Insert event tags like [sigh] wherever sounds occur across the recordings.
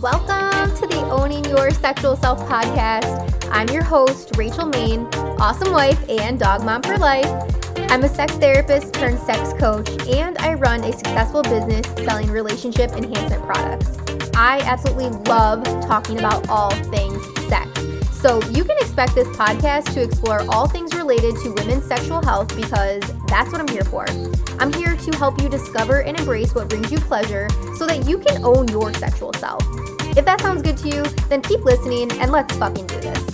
Welcome to the Owning Your Sexual Self podcast. I'm your host, Rachel Main, awesome wife and dog mom for life. I'm a sex therapist turned sex coach, and I run a successful business selling relationship enhancement products. I absolutely love talking about all things sex. So you can expect this podcast to explore all things related to women's sexual health because that's what I'm here for. I'm here to help you discover and embrace what brings you pleasure so that you can own your sexual self. If that sounds good to you, then keep listening and let's fucking do this.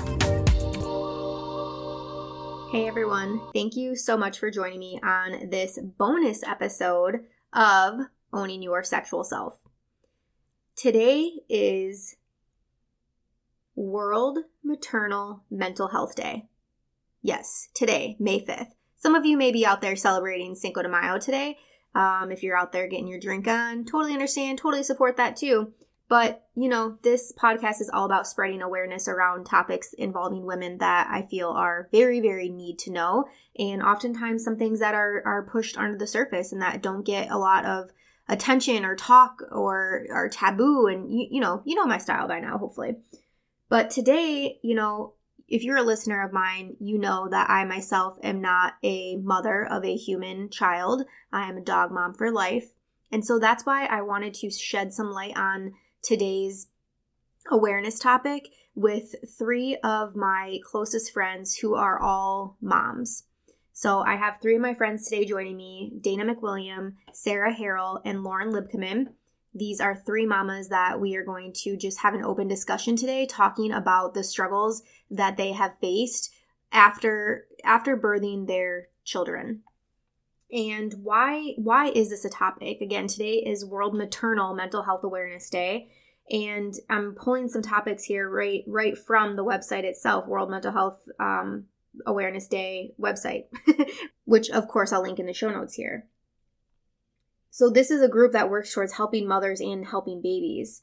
Hey everyone, thank you so much for joining me on this bonus episode of Owning Your Sexual Self. Today is World Maternal Mental Health Day. Yes, today, May 5th. Some of you may be out there celebrating Cinco de Mayo today. Um, if you're out there getting your drink on, totally understand, totally support that too. But, you know, this podcast is all about spreading awareness around topics involving women that I feel are very, very need to know. And oftentimes some things that are, are pushed under the surface and that don't get a lot of attention or talk or are taboo. And, you, you know, you know my style by now, hopefully. But today, you know, if you're a listener of mine, you know that I myself am not a mother of a human child. I am a dog mom for life. And so that's why I wanted to shed some light on today's awareness topic with three of my closest friends who are all moms. So I have three of my friends today joining me Dana McWilliam, Sarah Harrell, and Lauren Lipkeman. These are three mamas that we are going to just have an open discussion today talking about the struggles that they have faced after after birthing their children. And why why is this a topic? Again, today is World Maternal Mental Health Awareness Day, and I'm pulling some topics here right right from the website itself, World Mental Health um, Awareness Day website, [laughs] which of course I'll link in the show notes here. So, this is a group that works towards helping mothers and helping babies.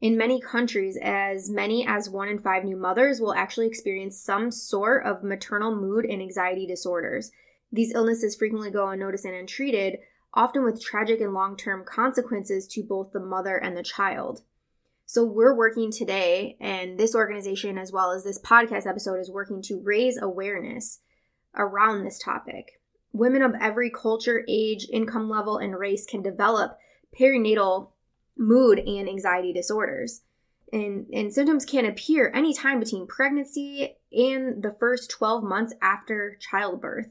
In many countries, as many as one in five new mothers will actually experience some sort of maternal mood and anxiety disorders. These illnesses frequently go unnoticed and untreated, often with tragic and long term consequences to both the mother and the child. So, we're working today, and this organization, as well as this podcast episode, is working to raise awareness around this topic women of every culture, age, income level, and race can develop perinatal mood and anxiety disorders. And, and symptoms can appear anytime between pregnancy and the first 12 months after childbirth.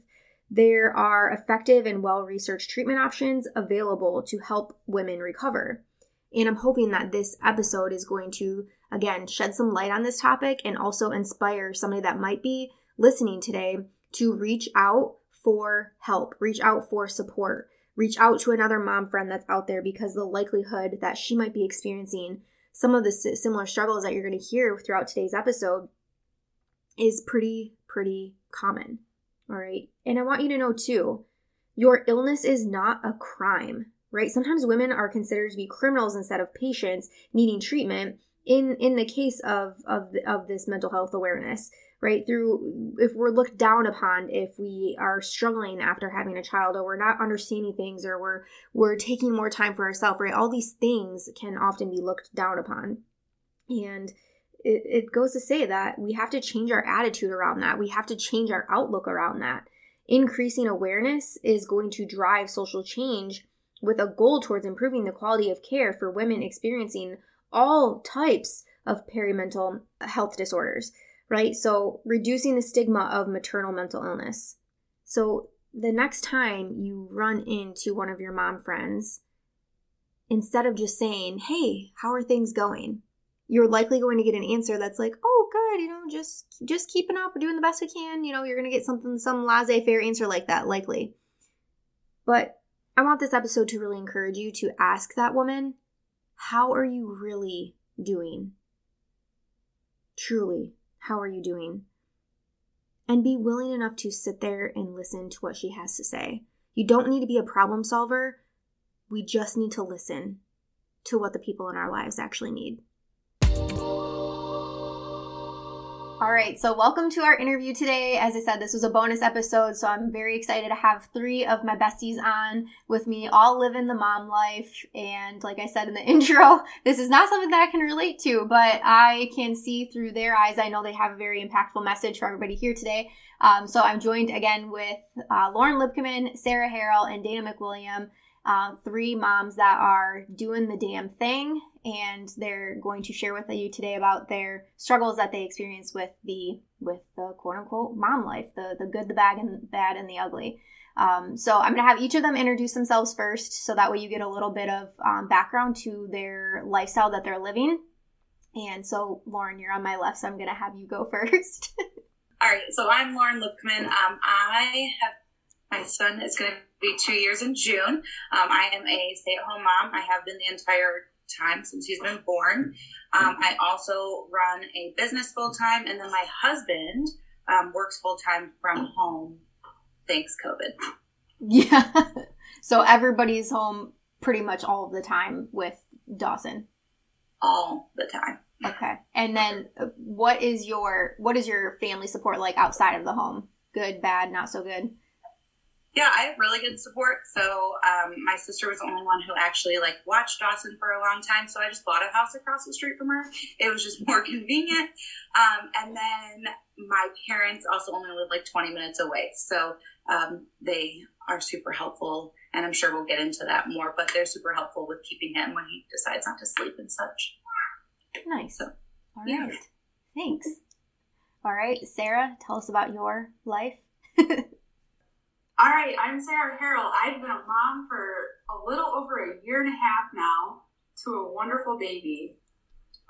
There are effective and well researched treatment options available to help women recover. And I'm hoping that this episode is going to, again, shed some light on this topic and also inspire somebody that might be listening today to reach out for help, reach out for support, reach out to another mom friend that's out there because the likelihood that she might be experiencing some of the similar struggles that you're going to hear throughout today's episode is pretty, pretty common. All right. And I want you to know too, your illness is not a crime, right? Sometimes women are considered to be criminals instead of patients needing treatment in in the case of of of this mental health awareness right through if we're looked down upon if we are struggling after having a child or we're not understanding things or we're we're taking more time for ourselves right all these things can often be looked down upon and it, it goes to say that we have to change our attitude around that we have to change our outlook around that increasing awareness is going to drive social change with a goal towards improving the quality of care for women experiencing all types of perimental health disorders right? So, reducing the stigma of maternal mental illness. So, the next time you run into one of your mom friends, instead of just saying, Hey, how are things going? You're likely going to get an answer that's like, Oh, good, you know, just just keeping up, we're doing the best we can. You know, you're gonna get something, some laissez faire answer like that, likely. But I want this episode to really encourage you to ask that woman, How are you really doing? Truly, how are you doing? And be willing enough to sit there and listen to what she has to say. You don't need to be a problem solver. We just need to listen to what the people in our lives actually need. All right, so welcome to our interview today. As I said, this was a bonus episode, so I'm very excited to have three of my besties on with me, all living the mom life. And like I said in the [laughs] intro, this is not something that I can relate to, but I can see through their eyes. I know they have a very impactful message for everybody here today. Um, so I'm joined again with uh, Lauren Lipkeman, Sarah Harrell, and Dana McWilliam. Uh, three moms that are doing the damn thing and they're going to share with you today about their struggles that they experience with the with the quote unquote mom life, the the good, the bad, and bad and the ugly. Um, so I'm going to have each of them introduce themselves first, so that way you get a little bit of um, background to their lifestyle that they're living. And so, Lauren, you're on my left, so I'm going to have you go [laughs] first. All right, so I'm Lauren Lipkeman. Um, I have my son is going to be two years in June. Um, I am a stay-at-home mom. I have been the entire time since he's been born. Um, I also run a business full time, and then my husband um, works full time from home. Thanks, COVID. Yeah. [laughs] so everybody's home pretty much all the time with Dawson. All the time. Okay. And then uh, what is your what is your family support like outside of the home? Good, bad, not so good? Yeah, I have really good support. So um, my sister was the only one who actually like watched Dawson for a long time. So I just bought a house across the street from her. It was just more [laughs] convenient. Um, and then my parents also only live like 20 minutes away. So um, they are super helpful. And I'm sure we'll get into that more, but they're super helpful with keeping him when he decides not to sleep and such. Nice. So, All right. Yeah. Thanks. All right, Sarah, tell us about your life. [laughs] All right, I'm Sarah Harrell. I've been a mom for a little over a year and a half now to a wonderful baby.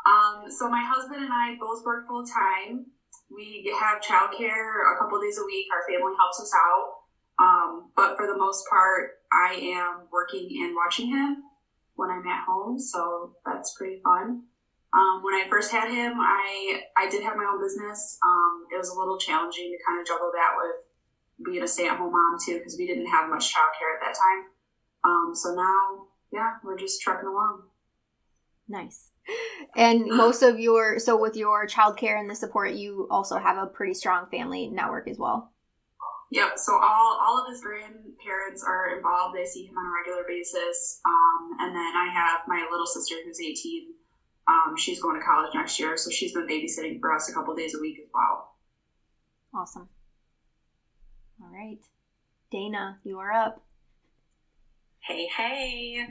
Um, so my husband and I both work full time. We have childcare a couple days a week. Our family helps us out. Um, but for the most part, I am working and watching him when I'm at home, so that's pretty fun. Um, when I first had him, I I did have my own business. Um, it was a little challenging to kind of juggle that with being a stay-at-home mom too because we didn't have much childcare at that time. Um, so now, yeah, we're just trucking along. Nice. And most of your so with your childcare and the support, you also have a pretty strong family network as well. Yep. So all all of his grandparents are involved. They see him on a regular basis. Um, and then I have my little sister who's 18. Um, she's going to college next year, so she's been babysitting for us a couple days a week as well. Awesome. All right. Dana, you are up. Hey, hey.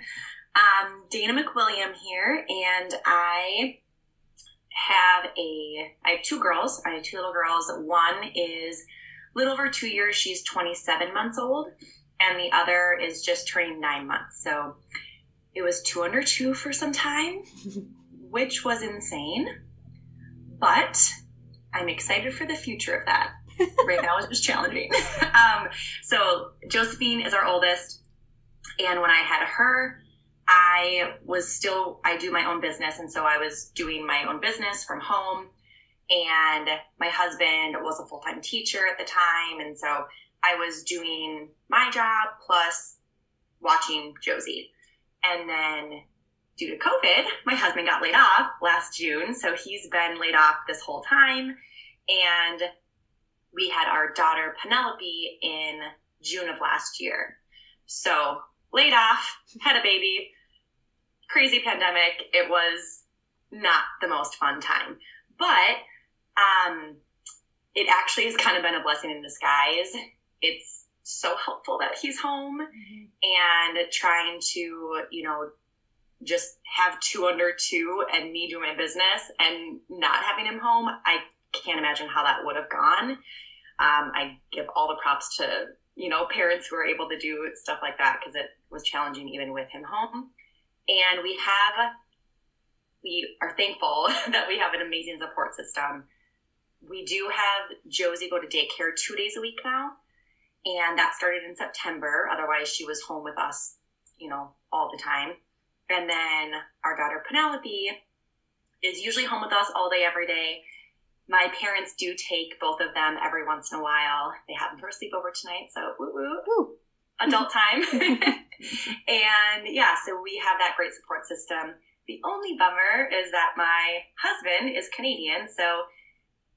Um, Dana McWilliam here, and I have a I have two girls. I have two little girls. One is a little over two years. She's 27 months old, and the other is just turning nine months. So it was two under two for some time, [laughs] which was insane. But I'm excited for the future of that right now is just challenging. [laughs] um, so Josephine is our oldest, and when I had her, I was still I do my own business, and so I was doing my own business from home. And my husband was a full time teacher at the time, and so I was doing my job plus watching Josie. And then due to COVID, my husband got laid off last June, so he's been laid off this whole time. And we had our daughter Penelope in June of last year. So laid off, [laughs] had a baby, crazy pandemic. It was not the most fun time, but um, it actually has kind of been a blessing in disguise. It's so helpful that he's home mm-hmm. and trying to, you know, just have two under two and me do my business and not having him home. I can't imagine how that would have gone. Um, I give all the props to you know parents who are able to do stuff like that because it was challenging even with him home. And we have we are thankful [laughs] that we have an amazing support system. We do have Josie go to daycare two days a week now, and that started in September. Otherwise, she was home with us, you know, all the time. And then our daughter Penelope is usually home with us all day, every day my parents do take both of them every once in a while. They have them for a sleepover tonight, so woo woo, adult time. [laughs] [laughs] and yeah, so we have that great support system. The only bummer is that my husband is Canadian, so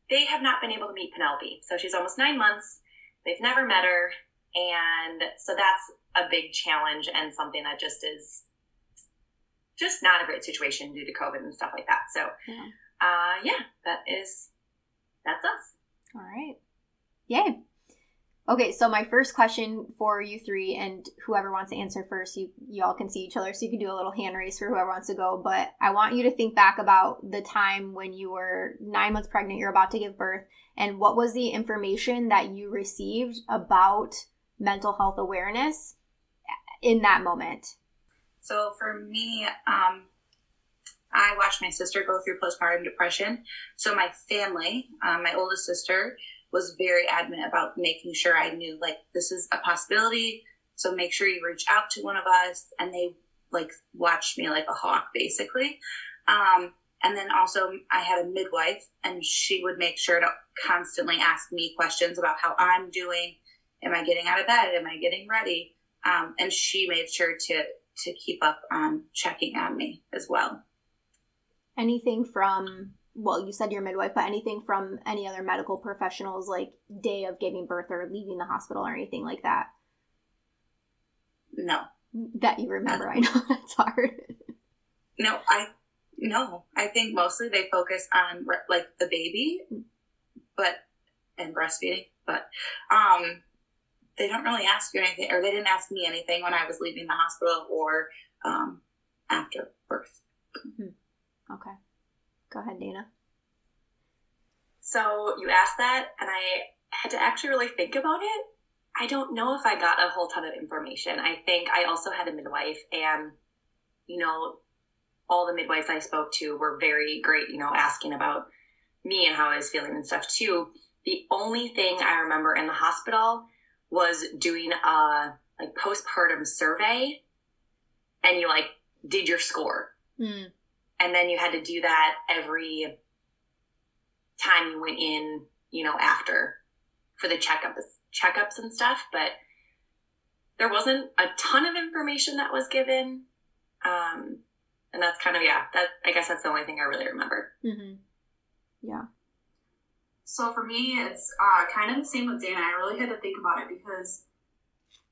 they have not been able to meet Penelope. So she's almost nine months. They've never met her. And so that's a big challenge and something that just is just not a great situation due to COVID and stuff like that. So, yeah, uh, yeah that is, that's us. All right. Yay. Okay, so my first question for you three, and whoever wants to answer first, you you all can see each other, so you can do a little hand raise for whoever wants to go. But I want you to think back about the time when you were nine months pregnant, you're about to give birth, and what was the information that you received about mental health awareness in that moment? So for me, um, I watched my sister go through postpartum depression. So my family, um, my oldest sister, was very adamant about making sure I knew like this is a possibility. So make sure you reach out to one of us. And they like watched me like a hawk, basically. Um, and then also I had a midwife, and she would make sure to constantly ask me questions about how I'm doing. Am I getting out of bed? Am I getting ready? Um, and she made sure to to keep up on checking on me as well. Anything from well, you said your midwife, but anything from any other medical professionals, like day of giving birth or leaving the hospital or anything like that? No. That you remember. I know [laughs] that's hard. No, I no. I think mostly they focus on like the baby, but and breastfeeding, but um, they don't really ask you anything, or they didn't ask me anything when I was leaving the hospital or um, after birth. Mm-hmm. Okay. Go ahead, Dana. So you asked that, and I had to actually really think about it. I don't know if I got a whole ton of information. I think I also had a midwife, and you know, all the midwives I spoke to were very great, you know, asking about me and how I was feeling and stuff too. The only thing I remember in the hospital was doing a like postpartum survey, and you like did your score. Mm and then you had to do that every time you went in, you know, after for the checkups, checkups and stuff. But there wasn't a ton of information that was given, um, and that's kind of yeah. That I guess that's the only thing I really remember. Mm-hmm. Yeah. So for me, it's uh, kind of the same with Dana. I really had to think about it because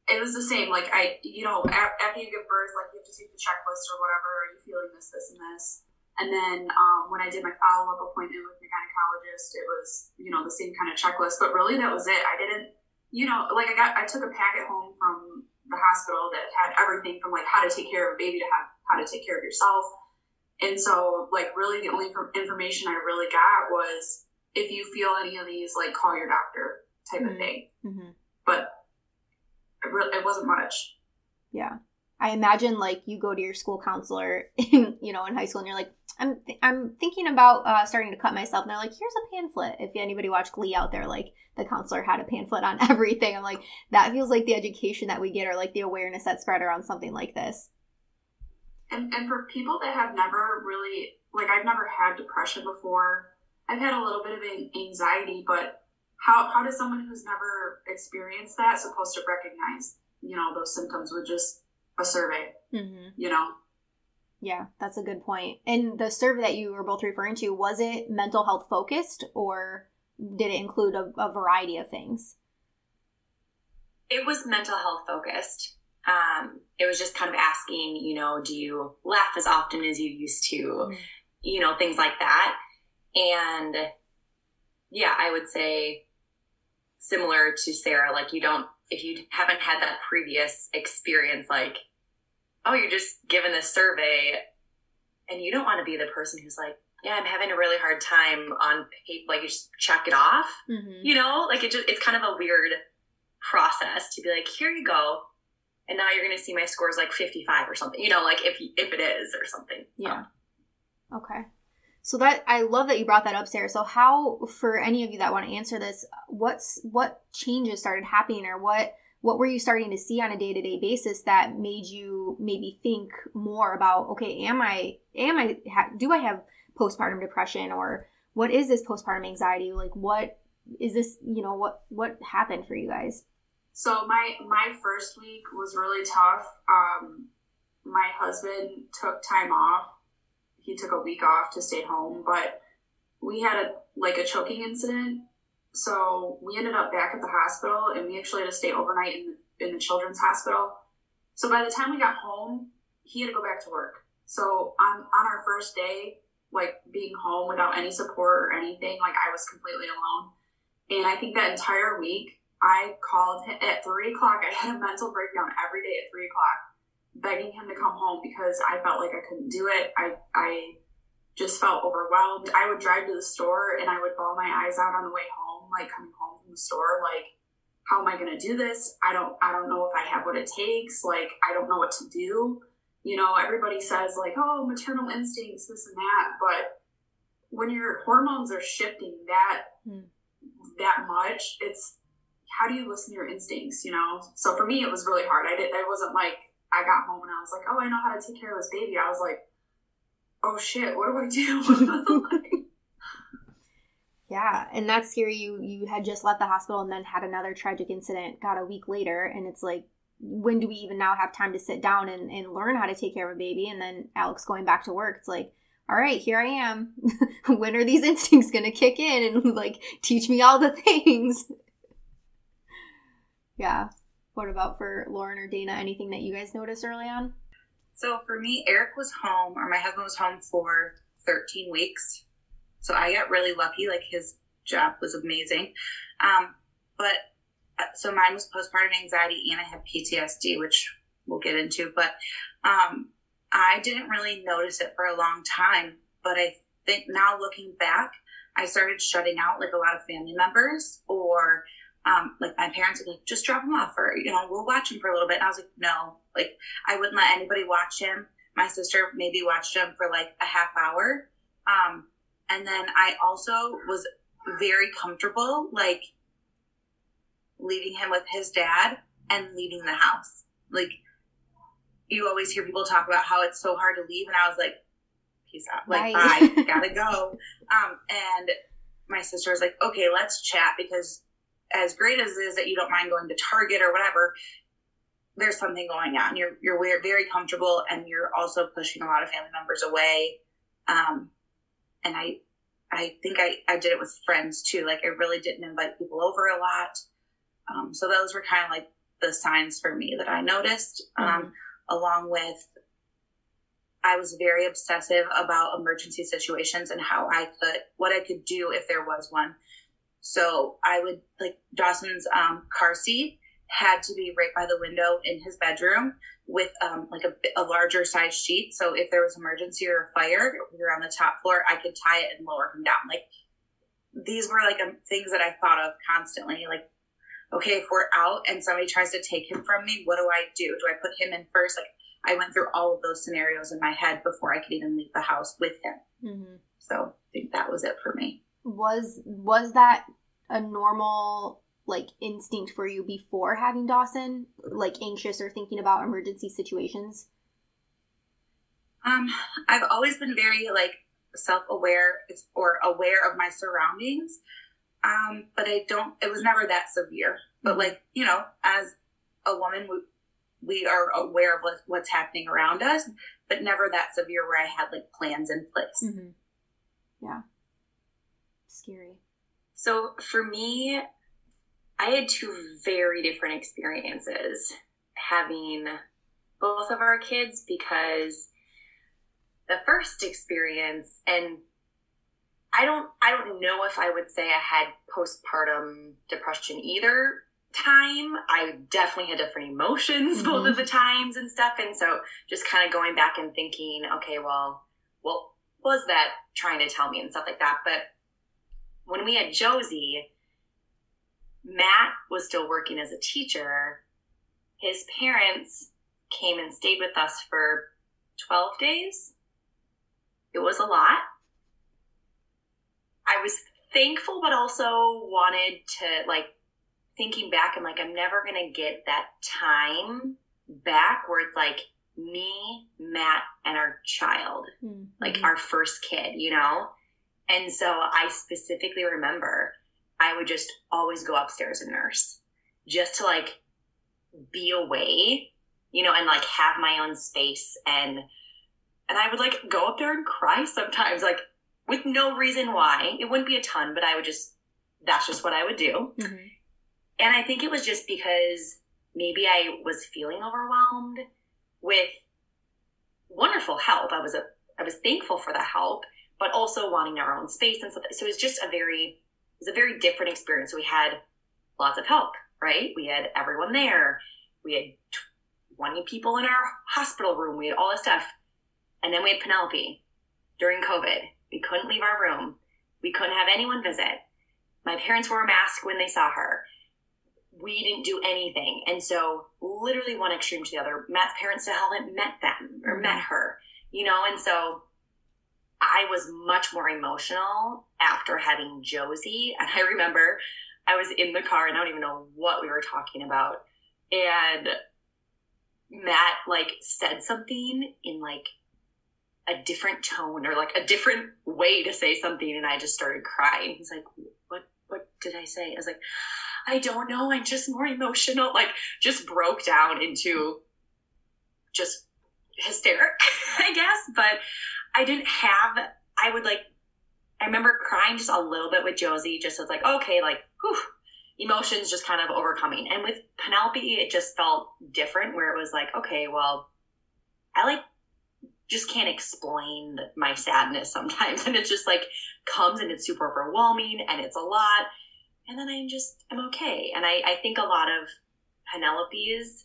it was the same. Like I, you know, after you give birth, like you have to take the checklist or whatever. Are you feeling this, this, and this? And then um, when I did my follow up appointment with my gynecologist, it was you know the same kind of checklist. But really, that was it. I didn't, you know, like I got I took a packet home from the hospital that had everything from like how to take care of a baby to have how to take care of yourself. And so, like, really, the only information I really got was if you feel any of these, like, call your doctor type mm-hmm. of thing. Mm-hmm. But it, really, it wasn't much. Yeah. I imagine like you go to your school counselor [laughs] in you know in high school and you're like I'm th- I'm thinking about uh, starting to cut myself and they're like here's a pamphlet if anybody watched Glee out there like the counselor had a pamphlet on [laughs] everything I'm like that feels like the education that we get or like the awareness that's spread around something like this. And and for people that have never really like I've never had depression before I've had a little bit of anxiety but how how does someone who's never experienced that supposed to recognize you know those symptoms with just a survey. Mm-hmm. You know. Yeah, that's a good point. And the survey that you were both referring to was it mental health focused or did it include a, a variety of things? It was mental health focused. Um, it was just kind of asking, you know, do you laugh as often as you used to? Mm-hmm. You know, things like that. And yeah, I would say similar to Sarah, like you don't, if you haven't had that previous experience, like oh, you're just given this survey and you don't want to be the person who's like, yeah, I'm having a really hard time on paper. Like you just check it off, mm-hmm. you know, like it just, it's kind of a weird process to be like, here you go. And now you're going to see my scores like 55 or something, you know, like if, if it is or something. Yeah. Um, okay. So that I love that you brought that up, Sarah. So how, for any of you that want to answer this, what's what changes started happening, or what what were you starting to see on a day-to-day basis that made you maybe think more about okay am i am i do i have postpartum depression or what is this postpartum anxiety? Like what is this you know what what happened for you guys? So my my first week was really tough. Um my husband took time off he took a week off to stay home but we had a like a choking incident. So we ended up back at the hospital, and we actually had to stay overnight in the, in the children's hospital. So by the time we got home, he had to go back to work. So on on our first day, like being home without any support or anything, like I was completely alone. And I think that entire week, I called him at three o'clock. I had a mental breakdown every day at three o'clock, begging him to come home because I felt like I couldn't do it. I I just felt overwhelmed. I would drive to the store and I would bawl my eyes out on the way home, like coming home from the store, like how am I going to do this? I don't I don't know if I have what it takes. Like I don't know what to do. You know, everybody says like, "Oh, maternal instincts, this and that," but when your hormones are shifting that hmm. that much, it's how do you listen to your instincts, you know? So for me it was really hard. I did I wasn't like I got home and I was like, "Oh, I know how to take care of this baby." I was like, "Oh shit, what do I do?" [laughs] Yeah, and that's scary. You you had just left the hospital and then had another tragic incident. Got a week later, and it's like, when do we even now have time to sit down and, and learn how to take care of a baby? And then Alex going back to work. It's like, all right, here I am. [laughs] when are these [laughs] instincts gonna kick in and like teach me all the things? yeah. What about for Lauren or Dana? Anything that you guys noticed early on? So for me, Eric was home, or my husband was home for 13 weeks so I got really lucky. Like his job was amazing. Um, but uh, so mine was postpartum anxiety and I had PTSD, which we'll get into. But um, I didn't really notice it for a long time. But I think now looking back, I started shutting out like a lot of family members or um, like my parents would like just drop him off or you know we'll watch him for a little bit. And i was like no like i wouldn't let anybody watch him. My sister maybe watched him for like a half hour. Um, and then I also was very comfortable, like leaving him with his dad and leaving the house. Like you always hear people talk about how it's so hard to leave, and I was like, peace out, like bye, bye. [laughs] Gotta go. Um, and my sister was like, okay, let's chat because as great as it is that you don't mind going to Target or whatever, there's something going on. You're you're very comfortable, and you're also pushing a lot of family members away. Um, and I I think I, I did it with friends too. Like I really didn't invite people over a lot. Um, so those were kind of like the signs for me that I noticed, um, mm-hmm. along with I was very obsessive about emergency situations and how I could, what I could do if there was one. So I would like Dawson's um, car seat had to be right by the window in his bedroom with um, like a, a, larger size sheet. So if there was emergency or a fire, we were on the top floor, I could tie it and lower him down. Like these were like um, things that I thought of constantly. Like, okay, if we're out and somebody tries to take him from me, what do I do? Do I put him in first? Like I went through all of those scenarios in my head before I could even leave the house with him. Mm-hmm. So I think that was it for me. Was was that a normal like instinct for you before having Dawson, like anxious or thinking about emergency situations? Um, I've always been very like self-aware or aware of my surroundings. Um, but I don't it was never that severe. But mm-hmm. like, you know, as a woman we, we are aware of what, what's happening around us, but never that severe where I had like plans in place. Mm-hmm. Yeah. Scary. So for me, I had two very different experiences having both of our kids because the first experience and I don't I don't know if I would say I had postpartum depression either time. I definitely had different emotions mm-hmm. [laughs] both of the times and stuff and so just kind of going back and thinking, okay, well, what was that trying to tell me and stuff like that. But when we had Josie, Matt was still working as a teacher. His parents came and stayed with us for 12 days. It was a lot. I was thankful, but also wanted to, like, thinking back, I'm like, I'm never going to get that time back where it's like me, Matt, and our child, mm-hmm. like our first kid, you know? And so I specifically remember I would just always go upstairs and nurse just to like be away, you know, and like have my own space and and I would like go up there and cry sometimes like with no reason why. It wouldn't be a ton, but I would just, that's just what I would do. Mm-hmm. And I think it was just because maybe I was feeling overwhelmed with wonderful help. I was a, I was thankful for the help, but also wanting our own space and stuff. So it was just a very, it was a very different experience. We had lots of help, right? We had everyone there. We had 20 people in our hospital room. We had all this stuff. And then we had Penelope during COVID. We couldn't leave our room. We couldn't have anyone visit. My parents wore a mask when they saw her. We didn't do anything. And so, literally, one extreme to the other. Matt's parents still hadn't met them or met mm-hmm. her, you know? And so, was much more emotional after having Josie. [laughs] And I remember I was in the car and I don't even know what we were talking about. And Matt like said something in like a different tone or like a different way to say something and I just started crying. He's like, What what did I say? I was like, I don't know, I'm just more emotional. Like just broke down into just hysteric, [laughs] I guess. But I didn't have I would like I remember crying just a little bit with Josie, just as like, okay, like, whew, emotions just kind of overcoming. And with Penelope, it just felt different where it was like, okay, well, I like just can't explain my sadness sometimes. [laughs] And it just like comes and it's super overwhelming and it's a lot. And then I'm just I'm okay. And I, I think a lot of Penelope's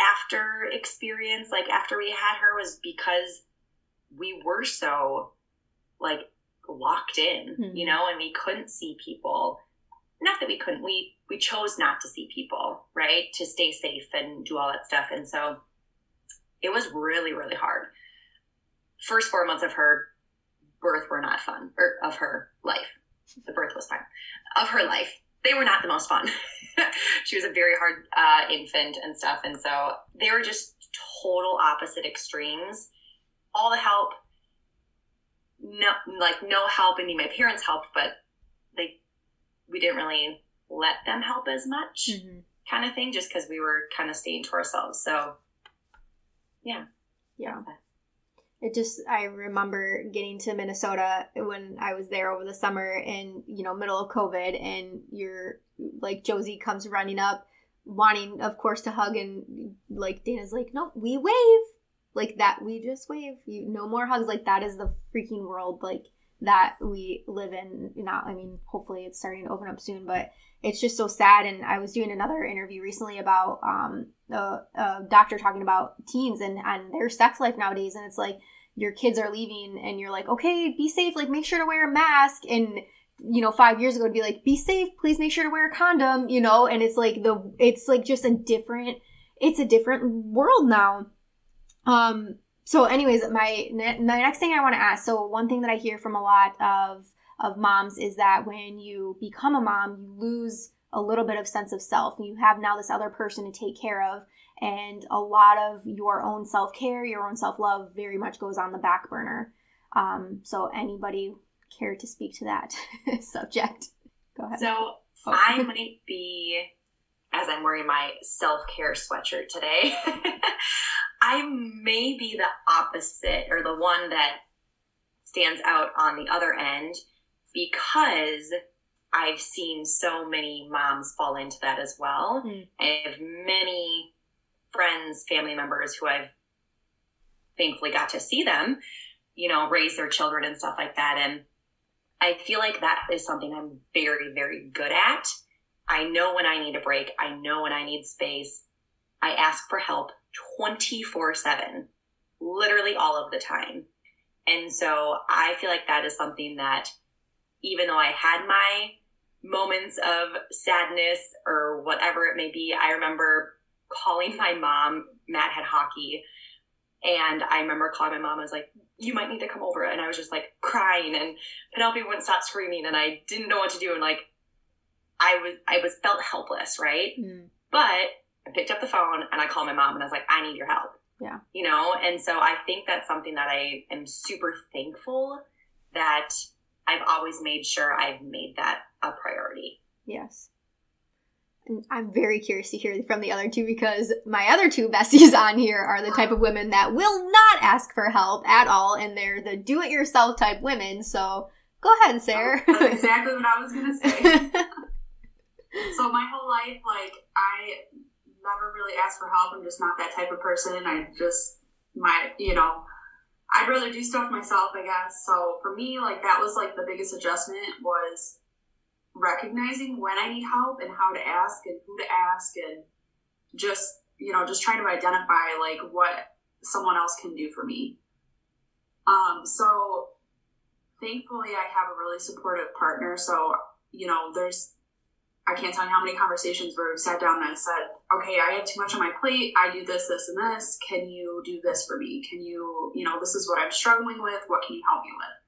after experience, like after we had her, was because we were so like locked in, Mhm. you know, and we couldn't see people. Not that we couldn't, we we chose not to see people, right? To stay safe and do all that stuff. And so it was really, really hard. First four months of her birth were not fun, or of her life. The birth was fine. Of her life, they were not the most fun. [laughs] she was a very hard uh, infant and stuff. And so they were just total opposite extremes. All the help, no, like no help. I mean, my parents helped, but they, we didn't really let them help as much, Mhm. kind of thing, just because we were kind of staying to ourselves. So, yeah, Yeah. It just I remember getting to Minnesota when I was there over the summer and you know middle of COVID and you're like Josie comes running up wanting of course to hug and like Dana's like no we wave like that we just wave you no more hugs like that is the freaking world like that we live in now. I mean hopefully it's starting to open up soon but it's just so sad. And I was doing another interview recently about um a, a doctor talking about teens and and their sex life nowadays. And it's like your kids are leaving and you're like okay be safe like make sure to wear a mask. And you know five years ago it'd be like be safe please make sure to wear a condom you know? And it's like the it's like just a different it's a different world now um so anyways my ne- my next thing i want to ask so one thing that i hear from a lot of of moms is that when you become a mom you lose a little bit of sense of self. You have now this other person to take care of and a lot of your own self-care your own self-love very much goes on the back burner. Um, so anybody care to speak to that [laughs] subject? Go ahead. So Oh. I [laughs] might be, as I'm wearing my self care sweatshirt today, [laughs] I may be the opposite or the one that stands out on the other end because I've seen so many moms fall into that as well. Hmm. I have many friends, family members who I've thankfully got to see them, you know, raise their children and stuff like that. And I feel like that is something I'm very, very good at. I know when I need a break. I know when I need space. I ask for help 24 7, literally all of the time. And so I feel like that is something that, even though I had my moments of sadness or whatever it may be, I remember calling my mom. Matt had hockey. And I remember calling my mom. I was like, you might need to come over. And I was just like crying and Penelope wouldn't stop screaming and I didn't know what to do. And like, I was, I was felt helpless, right? Mm. But I picked up the phone and I called my mom and I was like, I need your help. Yeah. You know? And so I think that's something that I am super thankful that I've always made sure I've made that a priority. Yes. I'm very curious to hear from the other two because my other two besties on here are the type of women that will not ask for help at all, and they're the do it yourself type women. So go ahead, Sarah. That's exactly what I was gonna say. [laughs] so my whole life, like I never really ask for help. I'm just not that type of person. I just my you know I'd rather do stuff myself, I guess. So for me, like that was like the biggest adjustment was recognizing when I need help and how to ask and who to ask and just, you know, just trying to identify like what someone else can do for me. Um, so thankfully I have a really supportive partner. So, you know, there's I can't tell you how many conversations where we've sat down and I said, okay, I have too much on my plate. I do this, this, and this. Can you do this for me? Can you, you know, this is what I'm struggling with. What can you help me with?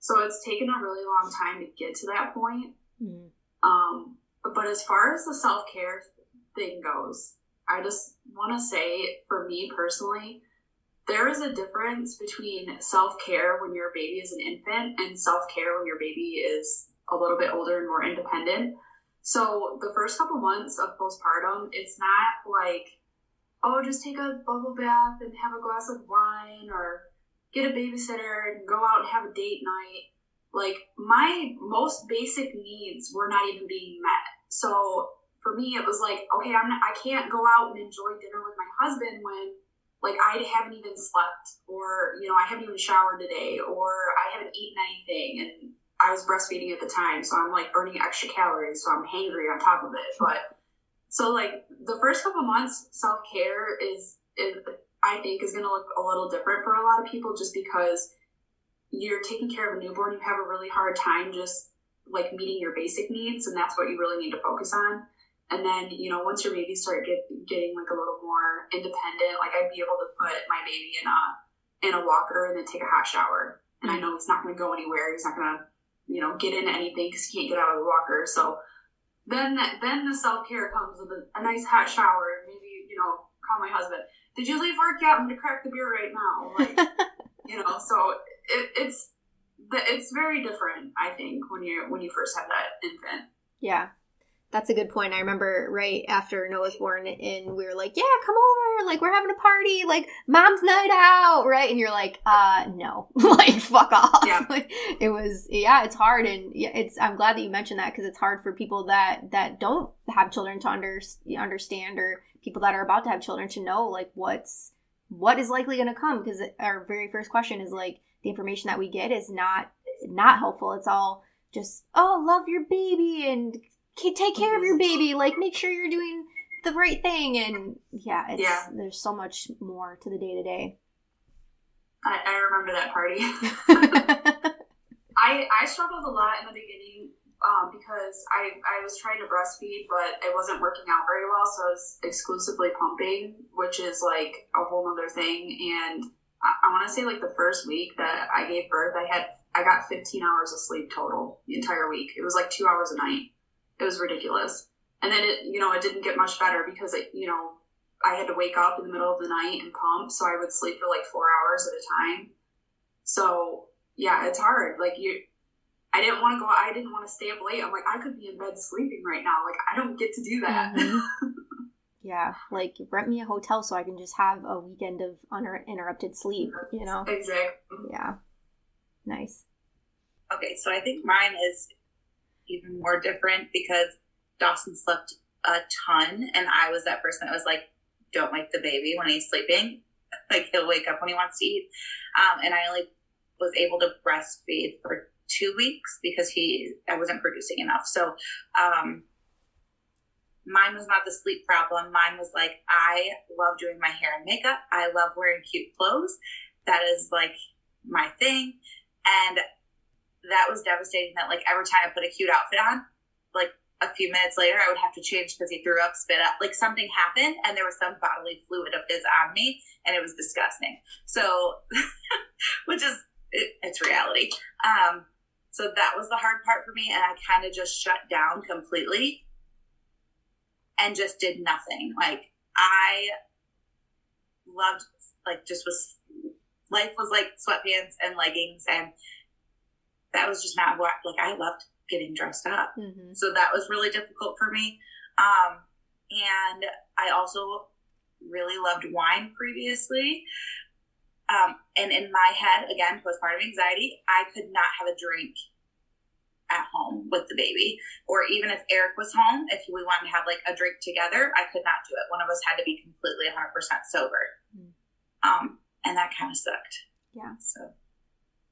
So it's taken a really long time to get to that point. Mm. Um, but as far as the self care thing goes, I just want to say for me personally, there is a difference between self care when your baby is an infant and self care when your baby is a little bit older and more independent so the first couple months of postpartum, it's not like, oh, just take a bubble bath and have a glass of wine or get a babysitter and go out and have a date night. Like my most basic needs were not even being met. So for me, it was like, okay, I'm not, I can't go out and enjoy dinner with my husband when like I haven't even slept or, you know, I haven't even showered today or I haven't eaten anything and I was breastfeeding at the time, so I'm like burning extra calories, so I'm hangry on top of it. But so like the first couple months, self care is, is I think is going to look a little different for a lot of people, just because you're taking care of a newborn, you have a really hard time just like meeting your basic needs, and that's what you really need to focus on. And then, you know, once your baby start get, getting like a little more independent, like I'd be able to put my baby in a in a walker and then take a hot shower. And I mm. know he's not going to go anywhere. He's not going to you know, get into anything because he can't get out of the walker. So then, then the self care comes with a, a, nice hot shower. Maybe you know, call my husband. Did you leave work yet? I'm gonna crack the beer right now. Like, [laughs] you know, so it, it's it's very different. I think when you when you first have that infant. Yeah, that's a good point. I remember right after Noah was born, and we were like, "Yeah, come over! Like we're having a party, like mom's night out, right?" And you're like, "Uh, no, [laughs] like fuck off." Yeah. [laughs] like, it was, yeah, it's hard, and yeah, it's. I'm glad that you mentioned that because it's hard for people that that don't have children to under, understand, or people that are about to have children to know like what's what is likely going to come because our very first question is like the information that we get is not not helpful. It's all just oh love your baby and take care of your baby. Like make sure you're doing the right thing. And yeah it's yeah. there's so much more to the day to day I, I remember that party. [laughs] [laughs] I i struggled a lot in the beginning um, because I, I was trying to breastfeed but it wasn't working out very well. So i was exclusively pumping which is like a whole other thing. And i, I want to say like the first week that i gave birth i had i got 15 hours of sleep total the entire week. It was like two hours a night it was ridiculous. And then it, you know, it didn't get much better because it, you know, I had to wake up in the middle of the night and pump, so I would sleep for like four hours at a time. So yeah, it's hard. Like you, I didn't want to go. I didn't want to stay up late. I'm like, I could be in bed sleeping right now. Like I don't get to do that. Mm-hmm. [laughs] yeah, like rent me a hotel so I can just have a weekend of uninterrupted sleep. You know. Exactly. Yeah. Nice. Okay, so I think mine is even more different because Dawson slept a ton, and I was that person that was like, "Don't wake the baby when he's sleeping. [laughs] like he'll wake up when he wants to eat." Um, and I only was able to breastfeed for two weeks because he I wasn't producing enough. So um, mine was not the sleep problem. Mine was like I love doing my hair and makeup. I love wearing cute clothes. That is like my thing. And that was devastating that like every time I put a cute outfit on, like a few minutes later, I would have to change because he threw up, spit up, like something happened, and there was some bodily fluid of his on me, and it was disgusting. So, [laughs] which is it, it's reality. Um, so that was the hard part for me, and I kind of just shut down completely and just did nothing. Like I loved, like just was life was like sweatpants and leggings and that was just not what like I loved getting dressed up. Mm-hmm. So that was really difficult for me. Um, and I also really loved wine previously. Um, and in my head, again, postpartum anxiety, I could not have a drink at home with the baby. Or even if Eric was home, if we wanted to have like a drink together, I could not do it. One of us had to be completely 100% sober. Mm. Um, and that kind of sucked. Yeah. So,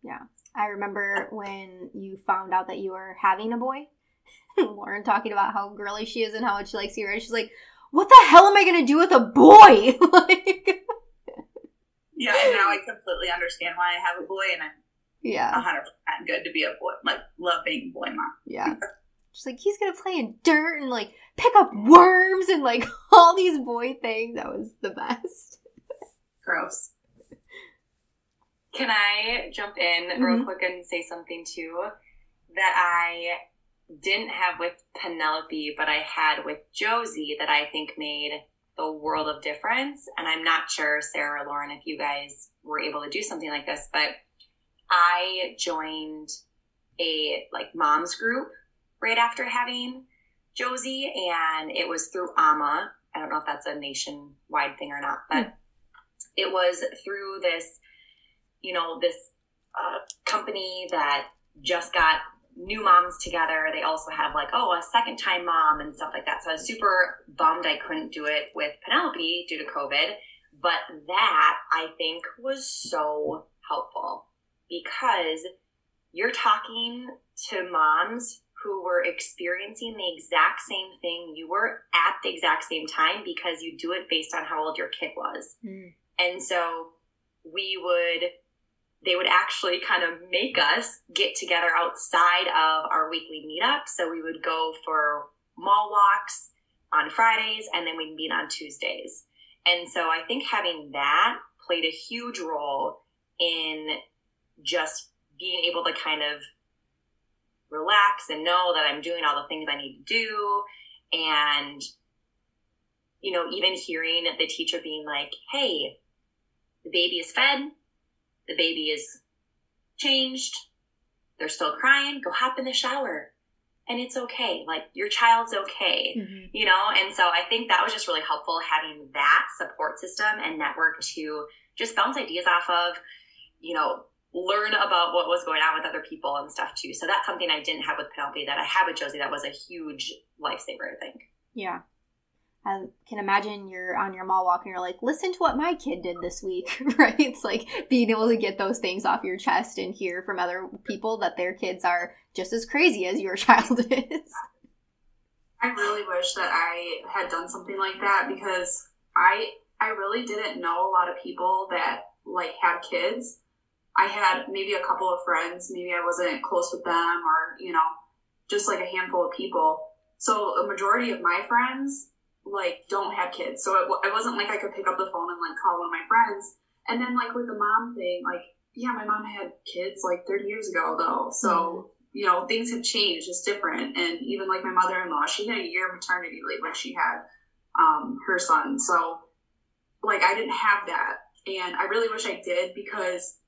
yeah. I remember when you found out that you were having a boy, [laughs] Lauren talking about how girly she is and how much she likes you. And she's like, what the hell am I going to do with a boy? [laughs] like, yeah, and now I completely understand why I have a boy, and I'm yeah, hundred percent good to be a boy. Like love being a boy mom. Yeah. She's like, he's gonna play in dirt and like pick up worms and like [laughs] all these boy things. That was the best. Gross. Can I jump in mm-hmm. real quick and say something too that I didn't have with Penelope, but I had with Josie that I think made the world of difference. And I'm not sure, Sarah or Lauren, if you guys were able to do something like this, but I joined a like mom's group right after having Josie, and it was through AMA. I don't know if that's a nationwide thing or not, but mm. it was through this, you know, this uh, company that just got new moms together. They also have like, oh, a second time mom and stuff like that. So I was super bummed I couldn't do it with Penelope due to COVID. But that I think was so helpful because you're talking to moms who were experiencing the exact same thing you were at the exact same time because you do it based on how old your kid was. Mm. And so we would they would actually kind of make us get together outside of our weekly meetup. So we would go for mall walks on Fridays and then we'd meet on Tuesdays. And so I think having that played a huge role in just being able to kind of relax and know that I'm doing all the things I need to do. And, you know, even hearing the teacher being like, hey, the baby is fed, the baby is changed, they're still crying, go hop in the shower. And it's okay. Like your child's okay, mm-hmm. you know? And so I think that was just really helpful having that support system and network to just bounce ideas off of, you know, learn about what was going on with other people and stuff too. So that's something I didn't have with Penelope that I have with Josie that was a huge lifesaver, I think. Yeah. I can imagine you're on your mall walk and you're like, listen to what my kid did this week, [laughs] right? It's like being able to get those things off your chest and hear from other people that their kids are just as crazy as your [laughs] child is. I really wish that I had done something like that because I I really didn't know a lot of people that like had kids. I had maybe a couple of friends, maybe I wasn't close with them or, you know, just like a handful of people. So a majority of my friends like don't have kids. So it, it wasn't like I could pick up the phone and like call one of my friends. And then like with the mom thing, like yeah, my mom had kids like 30 years ago though. So mm-hmm. you know things have changed. It's different. And even like my mother-in-law, she had a year maternity leave when she had um, her son. So like I didn't have that, and I really wish I did because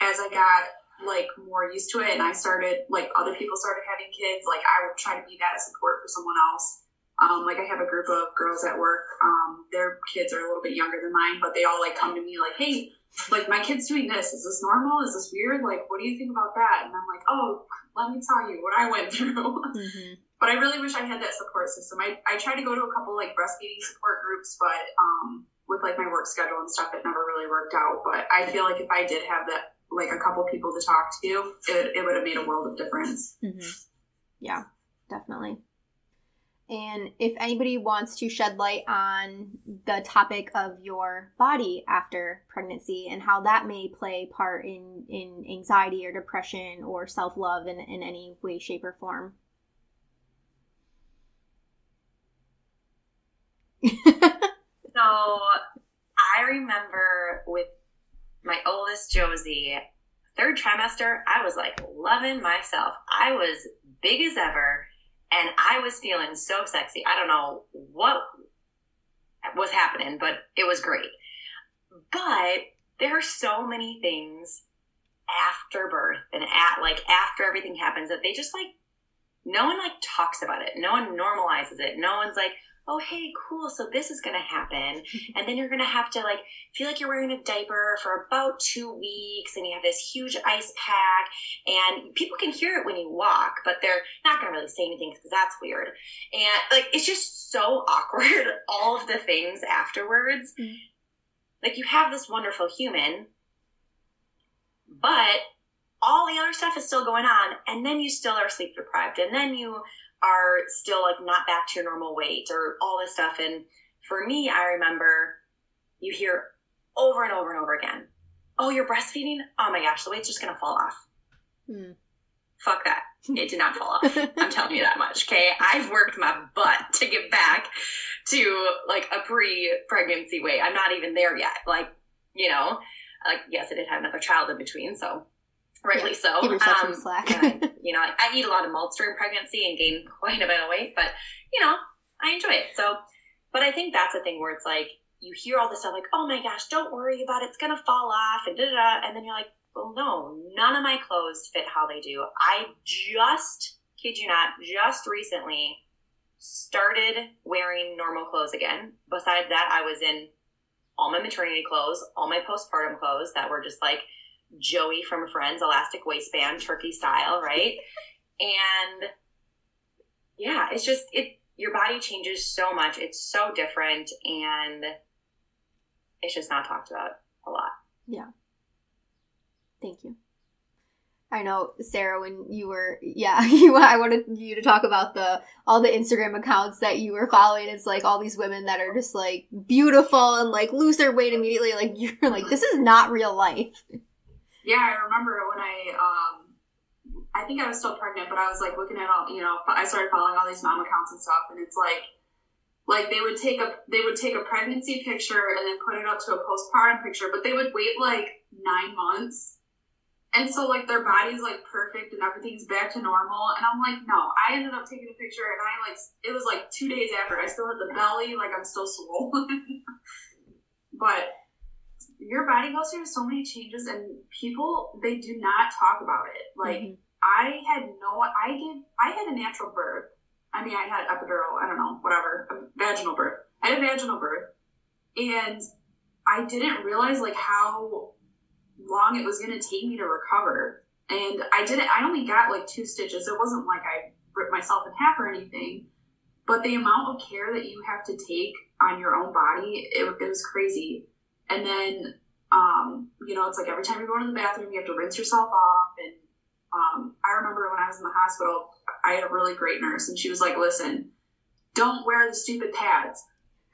as I got like more used to it and I started like other people started having kids, like I would try to be that support for someone else um, like I have a group of girls at work. Um, their kids are a little bit younger than mine, but they all like come to me like, "Hey, like my kid's doing this. Is this normal? Is this weird? Like, what do you think about that?" And I'm like, "Oh, let me tell you what I went [laughs] through." Mm-hmm. but I really wish I had that support system. I I tried to go to a couple like breastfeeding support groups, but um, with like my work schedule and stuff, it never really worked out. But I feel like if I did have that like a couple people to talk to, it, it would have made a world of difference. Mm-hmm. Yeah, definitely. And if anybody wants to shed light on the topic of your body after pregnancy and how that may play part in, in anxiety or depression or self love in, in any way, shape, or form. [laughs] so I remember with my oldest Josie, third trimester, I was like loving myself. I was big as ever and I was feeling so sexy. I don't know what was happening, but it was great. But there are so many things after birth and at like after everything happens that they just like no one like talks about it. No one normalizes it. No one's like, oh, hey, cool. So this is going to happen. [laughs] and then you're going to have to like feel like you're wearing a diaper for about two weeks and you have this huge ice pack and people can hear it when you walk, but they're not going to really say anything because that's weird. And like, it's just so [laughs] awkward. All of the things afterwards. Mm-hmm. Like you have this wonderful human, but all the other stuff is still going on and then you still are sleep deprived and then you are still like not back to your normal weight or all this stuff. And for me, I remember you hear over and over and over again, oh, you're breastfeeding? Oh my gosh, the weight's just gonna fall off. Hmm. Fuck that. It did not fall off. [laughs] I'm telling you that much. Okay. I've worked my butt to get back to like a pre pregnancy weight. I'm not even there yet. Like, you know, like, yes, I did have another child in between. So rightly yeah, so. Give yourself um, some slack. I, [laughs] you know, I, I, eat a lot of malts during pregnancy and gain [laughs] quite a bit of weight, but you know, I enjoy it. So, but I think that's a thing where it's like you hear all this stuff like, "Oh my gosh, don't worry about it; it's gonna fall off," and da da, and then you're like, "Well, no, none of my clothes fit how they do." I just kid you not, just recently started wearing normal clothes again. Besides that, I was in all my maternity clothes, all my postpartum clothes that were just like Joey from Friends, elastic waistband, turkey style, right? and yeah, it's just it your body changes so much. It's so different and it's just not talked about a lot. Yeah. Thank you. I know, Sarah, when you were, yeah, [laughs] you, I wanted you to talk about the all the Instagram accounts that you were following. It's like all these women that are just like beautiful and like lose their weight immediately. Like [laughs] you're like, this is not real life. Yeah, I remember when I, um, I think I was still pregnant, but I was like looking at all, you know, I started following all these mom accounts and stuff, and it's like, like they would take a they would take a pregnancy picture and then put it up to a postpartum picture, but they would wait like nine months, and so like their body's like perfect and everything's back to normal, and I'm like, no, I ended up taking a picture and I like it was like two days after I still had the belly, like I'm still swollen, [laughs] but your body goes through so many changes and people they do not talk about it. Like mm-hmm. i had no i gave i had a natural birth. I mean i had epidural i don't know whatever vaginal birth. I had a vaginal birth. And i didn't realize like how long it was going to take me to recover. And i didn't i only got like two stitches. It wasn't like i ripped myself in half or anything. But the amount of care that you have to take on your own body it, it was crazy and then, um, you know, it's like every time you go to the bathroom, you have to rinse yourself off. And um, I remember when I was in the hospital, I had a really great nurse, and she was like, listen, don't wear the stupid pads.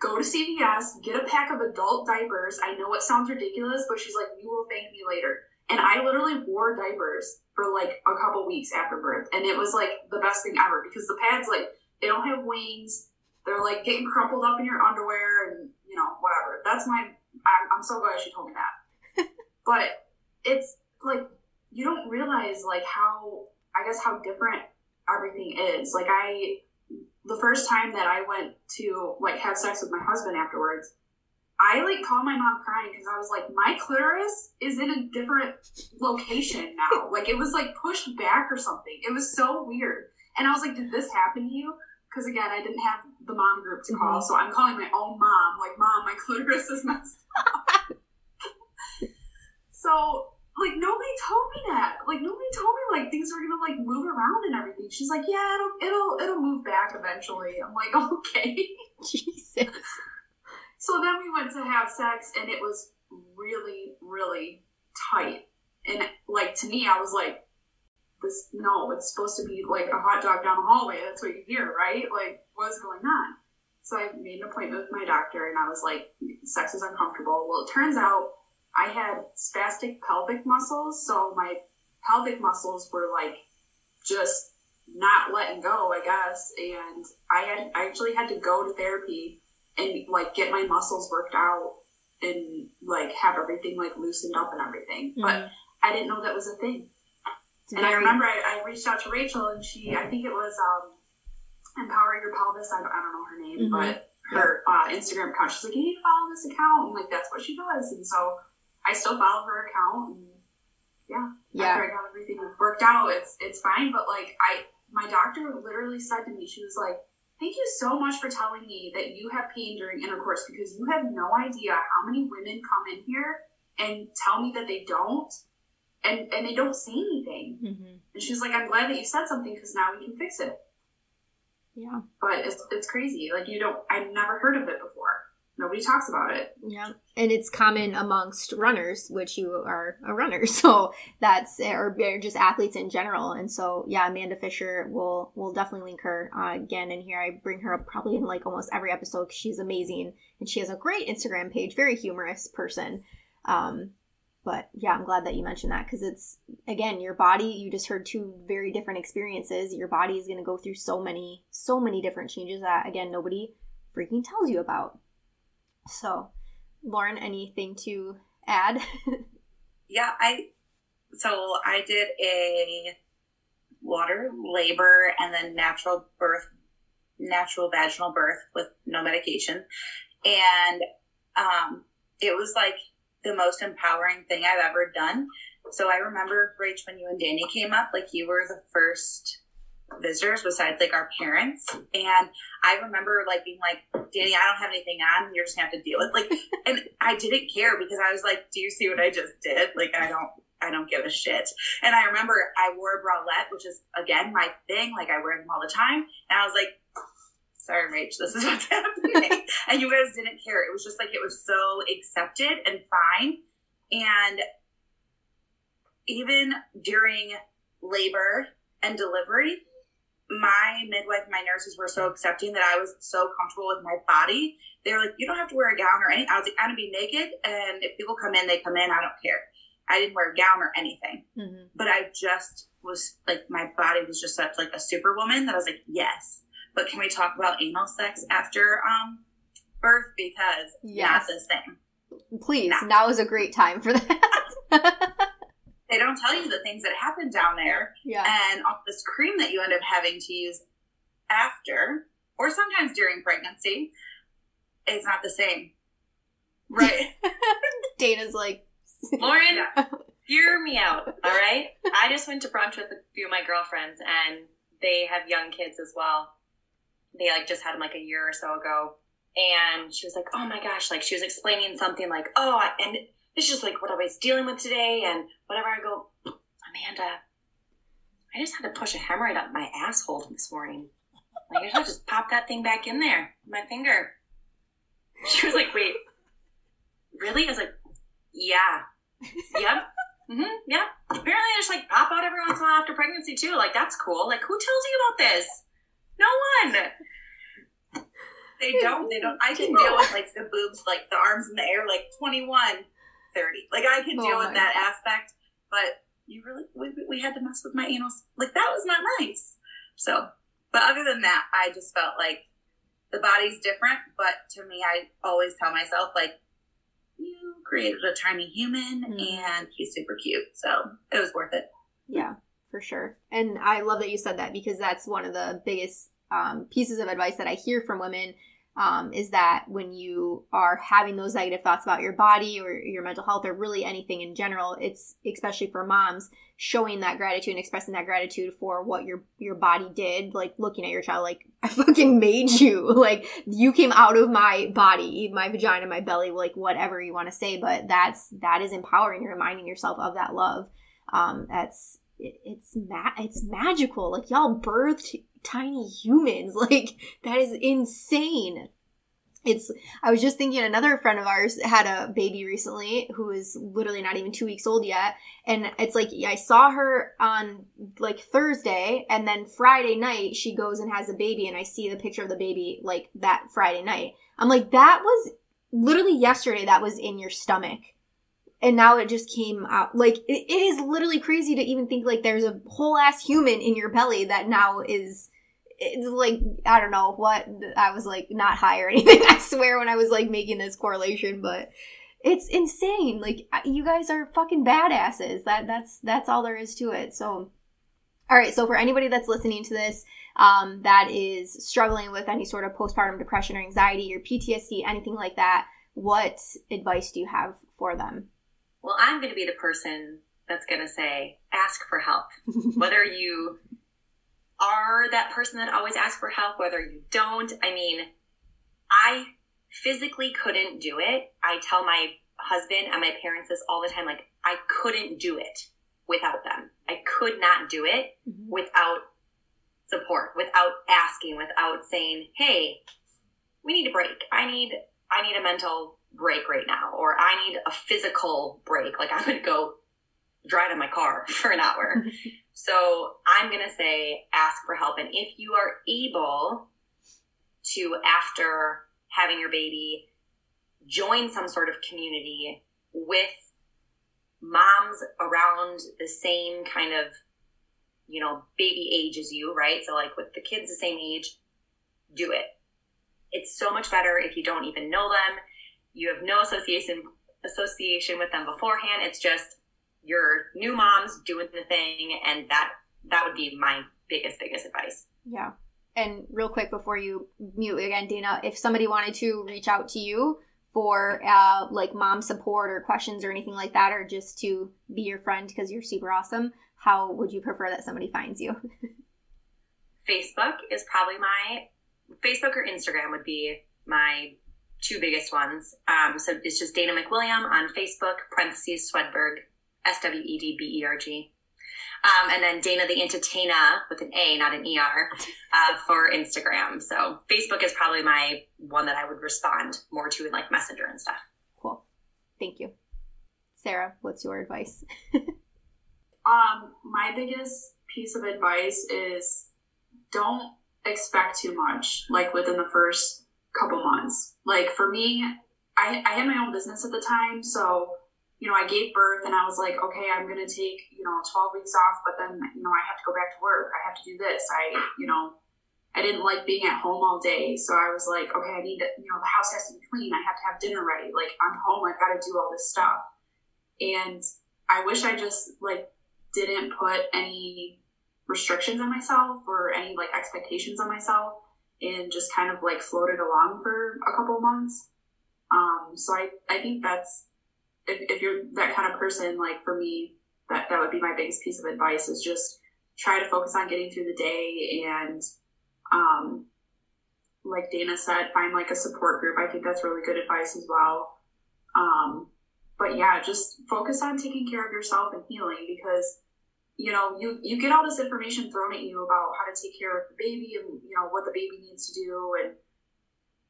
Go to CVS, get a pack of adult diapers. I know it sounds ridiculous, but she's like, you will thank me later. And I literally wore diapers for like a couple weeks after birth. And it was like the best thing ever because the pads, like, they don't have wings. They're like getting crumpled up in your underwear and, you know, whatever. That's my I'm, so glad she told me that. [laughs] but it's like you don't realize like how I guess how different everything is. Like I, the first time that I went to like have sex with my husband afterwards, I like called my mom crying because I was like, my clitoris is in a different location now. like it was like pushed back or something. It was so weird. And I was like, did this happen to you? Because again, I didn't have the mom group to call, mm-hmm. so I'm calling my own mom. Like, mom, my clitoris is messed up. [laughs] so, like, nobody told me that. Like, nobody told me like things were gonna like move around and everything. She's like, yeah, it'll it'll it'll move back eventually. I'm like, [laughs] okay. Jesus. [laughs] So then we went to have sex, and it was really, really tight. And like to me, I was like, this no, it's supposed to be like a hot dog down the hallway. That's what you hear, right? Like, what's going on? So I made an appointment with my doctor and I was like, sex is uncomfortable. Well, it turns out I had spastic pelvic muscles. So my pelvic muscles were like just not letting go, I guess. And I had, I actually had to go to therapy and like get my muscles worked out and like have everything like loosened up and everything. Mm-hmm. But I didn't know that was a thing and I remember I, I, reached out to Rachel, and she, I think it was um, Empower Your Pelvis. I don't, I don't know her name, mm-hmm. but her uh, Instagram account. She's like, you need to follow this account, and like that's what she does. And so I still follow her account, and yeah, yeah. After I got everything worked out, it's it's fine. But like I, my doctor literally said to me, she was like, thank you so much for telling me that you have pain during intercourse because you have no idea how many women come in here and tell me that they don't and and they don't say anything Mm-hmm. and she's like i'm glad that you said something because now we can fix it Yeah. but it's, it's crazy like you don't i've never heard of it before nobody talks about it Yeah, and it's common amongst runners, which you are a runner, [laughs] so that's or just athletes in general. And so, yeah, Amanda Fisher will will definitely link her uh, again in here. I bring her up probably in like almost every episode she's amazing and she has a great Instagram page, very humorous person. Um, but yeah, I'm glad that you mentioned that because it's again your body. You just heard two very different experiences. Your body is going to go through so many, so many different changes that again nobody freaking tells you about. So, Lauren, anything to add? [laughs] Yeah, I so I did a water labor and then natural birth, natural vaginal birth with no medication, and um, it was like the most empowering thing I've ever done. So I remember, Rach, when you and Danny came up, like you were the first visitors besides like our parents, and I remember like being like, Danny, I don't have anything on. You're just gonna have to deal with like, [laughs] and I didn't care because I was like, do you see what I just did? Like, I don't. I don't give a shit. And I remember I wore a bralette, which is again my thing. Like I wear them all the time. And I was like, sorry, Rach, this is what's [laughs] happening. and you guys didn't care. It was just like it was so accepted and fine. And even during labor and delivery, my midwife, my nurses were so accepting that I was so comfortable with my body. They were like, you don't have to wear a gown or anything. I was like, I'm gonna be naked, and if people come in, they come in. I don't care. I didn't wear a gown or anything, mm-hmm. but I just was like, my body was just such like a superwoman that I was like, yes. But can we talk about anal sex after um birth because Yes. not the same. Please, Nah. now is a great time for that. [laughs] They don't tell you the things that happen down there. yeah. and all this cream that you end up having to use after or sometimes during pregnancy it's not the same right [laughs] [laughs] Dana's like, Lauren, Yeah. hear me out, all right? I just went to brunch with a few of my girlfriends, and they have young kids as well. They like just had him like a year or so ago, and she was like, "Oh my gosh!" Like she was explaining something like, "Oh, I- and this is like what I was dealing with today, and whatever." I go, Amanda, I just had to push a hemorrhoid up my asshole this morning. Like I should just pop that thing back in there, my finger. She was like, "Wait, really?" I was like, "Yeah." yep. Mm-hmm, Yep. Apparently, they just like pop out every once in a while after pregnancy too. Like that's cool. Like who tells you about this? No one. they don't they don't i can deal with like the boobs like the arms in the air like 21 30 like i can Oh deal my with that aspect but you really we, we had to mess with my anals. Like that was not nice. So but other than that i just felt like the body's different but to me i always tell myself like you created a tiny human Mhm. and he's super cute. So it was worth it. Yeah, for sure. And I love that you said that because that's one of the biggest um, pieces of advice that I hear from women um, is that when you are having those negative thoughts about your body or your mental health or really anything in general, it's especially for moms showing that gratitude and expressing that gratitude for what your your body did, like looking at your child like [laughs] I fucking made you, [laughs] like you came out of my body, my vagina, my belly, like whatever you want to say, but that's that is empowering. You're reminding yourself of that love um that's it's ma- it's magical. Like y'all birthed tiny humans. [laughs] Like that is insane. It's i was just thinking another friend of ours had a baby recently who is literally not even two weeks old yet. And it's like i saw her on like thursday and then friday night she goes and has a baby and i see the picture of the baby like that friday night. I'm like that was literally yesterday that was in your stomach and now it just came out. Like it, it is literally crazy to even think like there's a whole ass human in your belly that now is it's like i don't know what i was like not high or [laughs] anything i swear when i was like making this correlation but it's insane. Like you guys are fucking badasses. That that's that's all there is to it. So all right so for anybody that's listening to this um, that is struggling with any sort of postpartum depression or anxiety or ptsd anything like that what advice do you have for them Well, I'm going to be the person that's going to say, ask for help. [laughs] Whether you are that person that always asks for help, whether you don't. I mean, I physically couldn't do it. I tell my husband and my parents this all the time like, I couldn't do it without them. I could not do it mm-hmm. without support, without asking, without saying, "Hey, we need a break. I need I need a mental break right now or I need a physical break. Like I'm going to go drive in my car [laughs] for an hour." [laughs] so, I'm going to say ask for help and if you are able to after having your baby join some sort of community with moms around the same kind of you know baby age as you right so like with the kids the same age do it it's so much better if you don't even know them you have no association association with them beforehand. It's just your new moms doing the thing and that that would be my biggest biggest advice. Yeah. And real quick before you mute again dana if somebody wanted to reach out to you for uh, like mom support or questions or anything like that, or just to be your friend because you're super awesome, how would you prefer that somebody finds you? [laughs] Facebook is probably my Facebook or Instagram would be my two biggest ones. Um, so it's just Dana McWilliam on Facebook, parentheses Swedberg, S W E D B E R G. Um, and then Dana the Entertainer with an A, not an ER, uh, for Instagram. So Facebook is probably my one that I would respond more to in like Messenger and stuff. Cool. Thank you. Sarah, what's your advice? [laughs] um, my biggest piece of advice is don't expect too much, like within the first couple months. Like for me, I, I had my own business at the time, so you know, I gave birth and I was like, okay, I'm going to take, you know, 12 weeks off, but then, you know, I have to go back to work. I have to do this. I, you know, I didn't like being at home all day. So I was like, okay, I need to, you know, the house has to be clean. I have to have dinner ready. Like, I'm home. I've got to do all this stuff. And I wish I just, like, didn't put any restrictions on myself or any, like, expectations on myself and just kind of, like, floated along for a couple months. Um, so I, I think that's if, if you're that kind of person, like for me, that, that would be my biggest piece of advice is just try to focus on getting through the day and, um, like Dana said, find like a support group. I think that's really good advice as well. Um, but yeah, just focus on taking care of yourself and healing because you know you you get all this information thrown at you about how to take care of the baby and you know what the baby needs to do and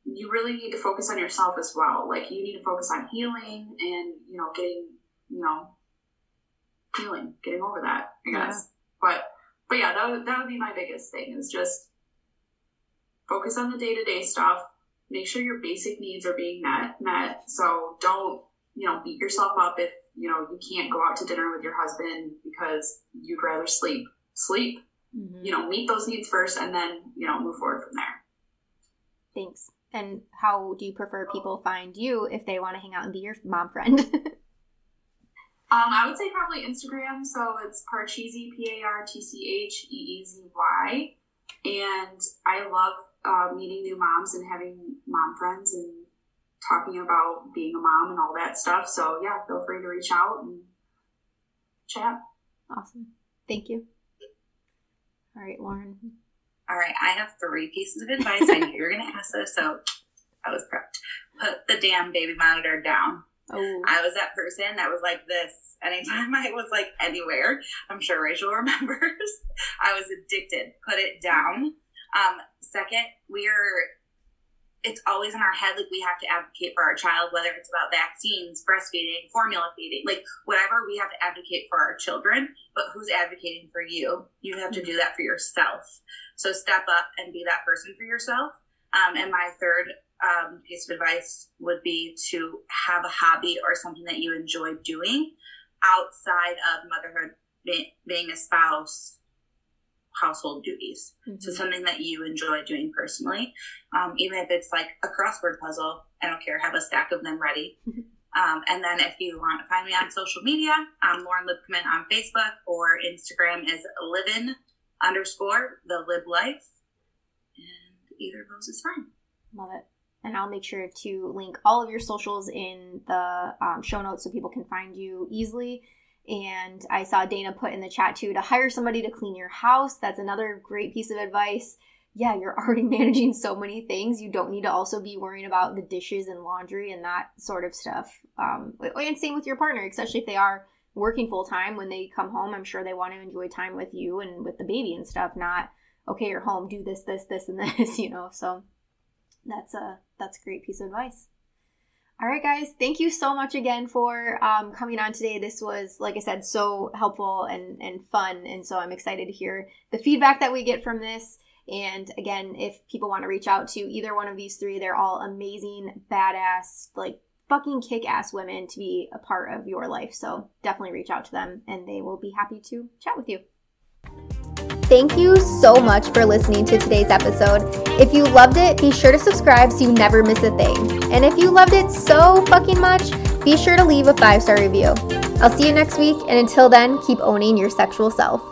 you really need to focus on yourself as well. Like you need to focus on healing and you know getting you know healing, getting over that. I guess. Yeah. But but yeah, that would, that would be my biggest thing is just focus on the day to day stuff. Make sure your basic needs are being met met. So don't you know beat yourself up if you know you can't go out to dinner with your husband because you'd rather sleep. Sleep. Mm-hmm. You know, meet those needs first, and then you know move forward from there. Thanks. And how do you prefer people find you if they want to hang out and be your mom friend? [laughs] um, I would say probably Instagram. So it's Partcheezy, P A R T C H E E Z Y. And I love uh, meeting new moms and having mom friends and talking about being a mom and all that stuff. So yeah, feel free to reach out and chat. Awesome. Thank you. All right, Lauren. All right, I have three pieces of advice. I knew you were going to ask this, so I was prepped. Put the damn baby monitor down. Oh. I was that person that was like this anytime I was like anywhere. I'm sure Rachel [laughs] remembers. I was addicted. Put it down. Um, second, we are it's always in our head like we have to advocate for our child whether it's about vaccines breastfeeding formula feeding like whatever we have to advocate for our children. But who's advocating for you? You have to do that for yourself. So step up and be that person for yourself. Um, and my third um, piece of advice would be to have a hobby or something that you enjoy doing outside of motherhood being a spouse household duties. Mm-hmm. So something that you enjoy doing personally, um, even if it's like a crossword puzzle. I don't care. Have a stack of them ready. [laughs] Um, and then if you want to find me on social media, I'm Lauren Lipkeman on Facebook or Instagram is livin underscore the lib life. And either of those is fine. Love it. And I'll make sure to link all of your socials in the um, show notes so people can find you easily. And I saw Dana put in the chat too to hire somebody to clean your house. That's another great piece of advice. Yeah, you're [laughs] already managing so many things. You don't need to also be worrying about the dishes and laundry and that sort of stuff. Um, and same with your partner, especially if they are working full time. When they come home, I'm sure they want to enjoy time with you and with the baby and stuff. Not okay, you're home, do this, this, this, and [laughs] this. You know, so that's a that's a great piece of advice. All right, guys, thank you so much again for um, coming on today. This was, like I said, so helpful and, and fun. And so I'm excited to hear the feedback that we get from this. And again, if people want to reach out to either one of these three, they're all amazing, badass, like fucking kick ass women to be a part of your life. So definitely reach out to them and they will be happy to chat with you. Thank you so much for listening to today's episode. If you loved it, be sure to subscribe so you never miss a thing. And if you loved it so fucking much, be sure to leave a five star review. I'll see you next week, and until then, keep owning your sexual self.